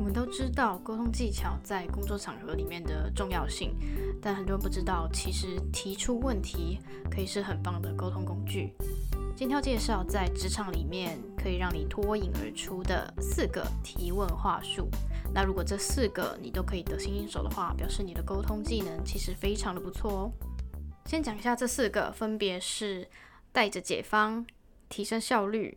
我们都知道沟通技巧在工作场合里面的重要性，但很多人不知道，其实提出问题可以是很棒的沟通工具。今天要介绍在职场里面可以让你脱颖而出的四个提问话术。那如果这四个你都可以得心应手的话，表示你的沟通技能其实非常的不错哦。先讲一下这四个，分别是带着解方、提升效率、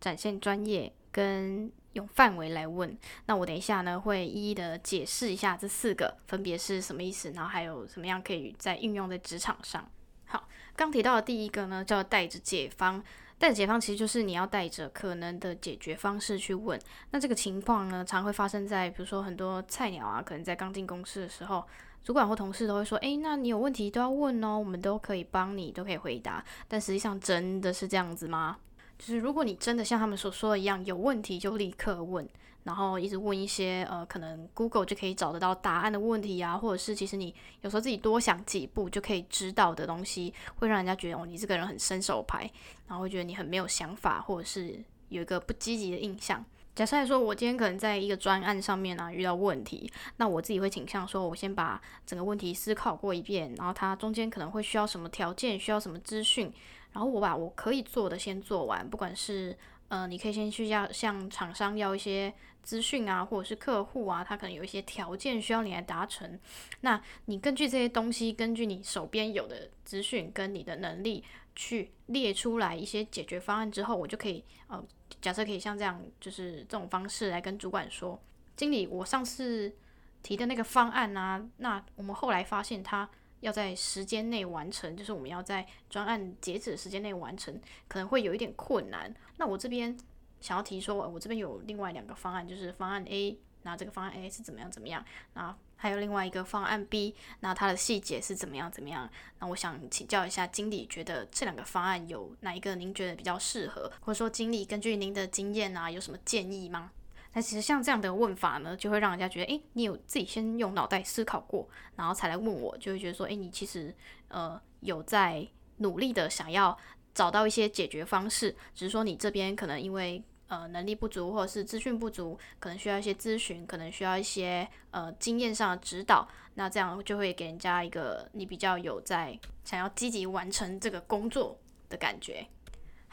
展现专业跟。用范围来问，那我等一下呢会一一的解释一下这四个分别是什么意思，然后还有什么样可以在运用在职场上。好，刚提到的第一个呢叫带着解方，带着解方其实就是你要带着可能的解决方式去问。那这个情况呢常会发生在比如说很多菜鸟啊，可能在刚进公司的时候，主管或同事都会说，诶，那你有问题都要问哦，我们都可以帮你，都可以回答。但实际上真的是这样子吗？就是如果你真的像他们所说的一样有问题，就立刻问，然后一直问一些呃可能 Google 就可以找得到答案的问题啊，或者是其实你有时候自己多想几步就可以知道的东西，会让人家觉得哦你这个人很伸手牌，然后会觉得你很没有想法，或者是有一个不积极的印象。假设来说，我今天可能在一个专案上面啊遇到问题，那我自己会倾向说，我先把整个问题思考过一遍，然后它中间可能会需要什么条件，需要什么资讯。然后我把我可以做的先做完，不管是呃，你可以先去要向厂商要一些资讯啊，或者是客户啊，他可能有一些条件需要你来达成。那你根据这些东西，根据你手边有的资讯跟你的能力去列出来一些解决方案之后，我就可以呃，假设可以像这样，就是这种方式来跟主管说，经理，我上次提的那个方案啊，那我们后来发现他。要在时间内完成，就是我们要在专案截止时间内完成，可能会有一点困难。那我这边想要提说，我这边有另外两个方案，就是方案 A，那这个方案 A 是怎么样怎么样？那还有另外一个方案 B，那它的细节是怎么样怎么样？那我想请教一下经理，觉得这两个方案有哪一个您觉得比较适合？或者说经理根据您的经验啊，有什么建议吗？那其实像这样的问法呢，就会让人家觉得，诶，你有自己先用脑袋思考过，然后才来问我，就会觉得说，诶，你其实呃有在努力的想要找到一些解决方式，只是说你这边可能因为呃能力不足或者是资讯不足，可能需要一些咨询，可能需要一些呃经验上的指导，那这样就会给人家一个你比较有在想要积极完成这个工作的感觉。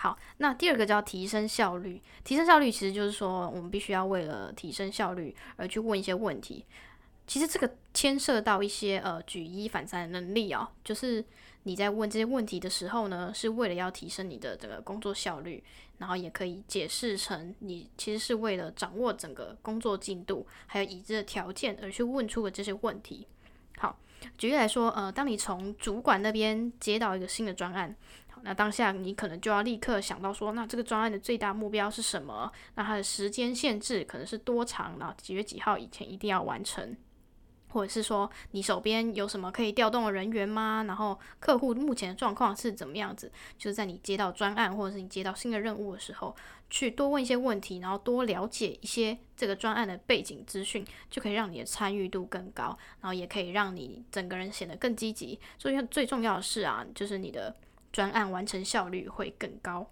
好，那第二个叫提升效率。提升效率其实就是说，我们必须要为了提升效率而去问一些问题。其实这个牵涉到一些呃举一反三的能力啊，就是你在问这些问题的时候呢，是为了要提升你的这个工作效率，然后也可以解释成你其实是为了掌握整个工作进度还有已知的条件而去问出的这些问题。好，举例来说，呃，当你从主管那边接到一个新的专案。那当下你可能就要立刻想到说，那这个专案的最大目标是什么？那它的时间限制可能是多长？然后几月几号以前一定要完成？或者是说你手边有什么可以调动的人员吗？然后客户目前的状况是怎么样子？就是在你接到专案或者是你接到新的任务的时候，去多问一些问题，然后多了解一些这个专案的背景资讯，就可以让你的参与度更高，然后也可以让你整个人显得更积极。所以最重要的是啊，就是你的。专案完成效率会更高。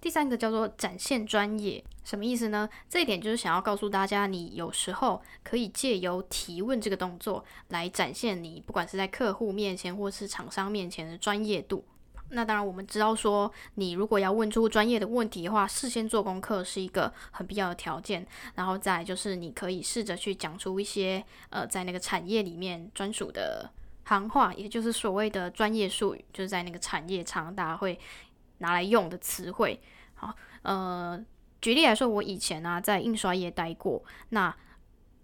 第三个叫做展现专业，什么意思呢？这一点就是想要告诉大家，你有时候可以借由提问这个动作来展现你不管是在客户面前或是厂商面前的专业度。那当然，我们知道说，你如果要问出专业的问题的话，事先做功课是一个很必要的条件。然后再就是你可以试着去讲出一些呃，在那个产业里面专属的。行话，也就是所谓的专业术语，就是在那个产业常大家会拿来用的词汇。好，呃，举例来说，我以前呢在印刷业待过，那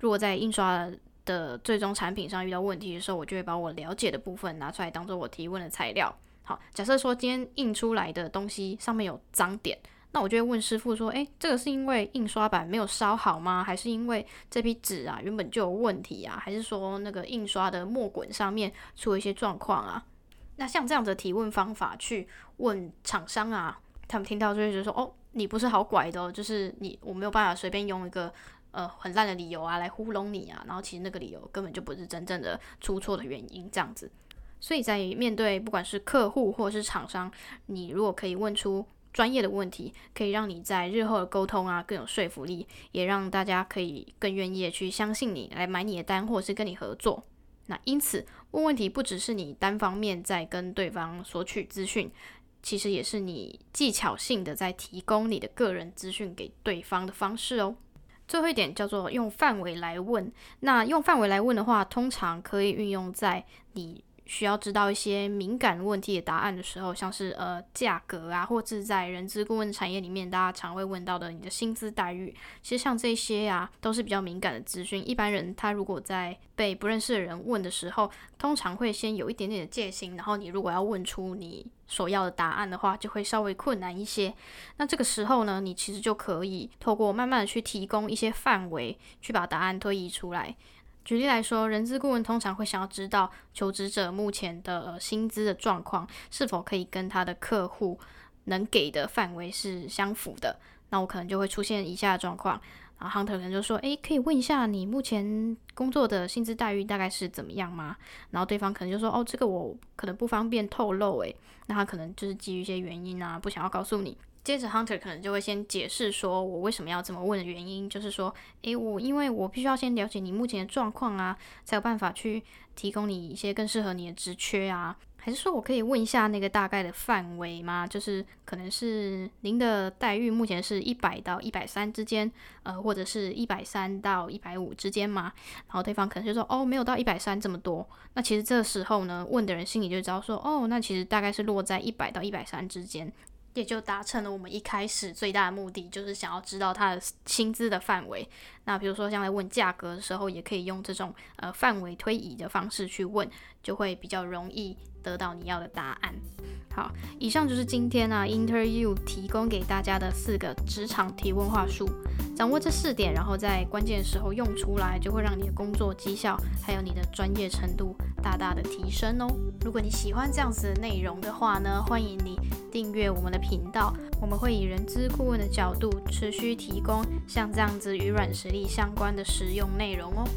如果在印刷的最终产品上遇到问题的时候，我就会把我了解的部分拿出来当做我提问的材料。好，假设说今天印出来的东西上面有脏点。那我就会问师傅说：“诶，这个是因为印刷版没有烧好吗？还是因为这批纸啊原本就有问题啊？还是说那个印刷的墨滚上面出了一些状况啊？”那像这样的提问方法去问厂商啊，他们听到就会觉得说：“哦，你不是好拐的，就是你我没有办法随便用一个呃很烂的理由啊来糊弄你啊。”然后其实那个理由根本就不是真正的出错的原因，这样子。所以在面对不管是客户或者是厂商，你如果可以问出。专业的问题，可以让你在日后的沟通啊更有说服力，也让大家可以更愿意去相信你来买你的单，或是跟你合作。那因此问问题不只是你单方面在跟对方索取资讯，其实也是你技巧性的在提供你的个人资讯给对方的方式哦。最后一点叫做用范围来问。那用范围来问的话，通常可以运用在你需要知道一些敏感问题的答案的时候，像是呃价格啊，或者在人资顾问产业里面，大家常会问到的你的薪资待遇。其实像这些呀，都是比较敏感的资讯。一般人他如果在被不认识的人问的时候，通常会先有一点点的戒心，然后你如果要问出你。所要的答案的话，就会稍微困难一些。那这个时候呢，你其实就可以透过慢慢的去提供一些范围，去把答案推移出来。举例来说，人资顾问通常会想要知道求职者目前的薪资的状况是否可以跟他的客户能给的范围是相符的。那我可能就会出现以下的状况。然后 Hunter 可能就说：“诶，可以问一下你目前工作的薪资待遇大概是怎么样吗？”然后对方可能就说：“哦，这个我可能不方便透露。”诶，那他可能就是基于一些原因啊，不想要告诉你。接着 Hunter 可能就会先解释说：“我为什么要这么问的原因，就是说，诶，我因为我必须要先了解你目前的状况啊，才有办法去提供你一些更适合你的职缺啊。”还是说我可以问一下那个大概的范围吗？就是可能是您的待遇目前是一百到一百三之间，呃，或者是一百三到一百五之间吗？然后对方可能就说哦，没有到一百三这么多。那其实这时候呢，问的人心里就知道说哦，那其实大概是落在一百到一百三之间。也就达成了我们一开始最大的目的，就是想要知道他的薪资的范围。那比如说像在问价格的时候，也可以用这种呃范围推移的方式去问，就会比较容易得到你要的答案。好，以上就是今天呢 Interview 提供给大家的四个职场提问话术。掌握这四点，然后在关键时候用出来，就会让你的工作绩效还有你的专业程度大大的提升哦。如果你喜欢这样子的内容的话呢，欢迎你订阅我们的频道，我们会以人资顾问的角度持续提供像这样子与软实力相关的实用内容哦。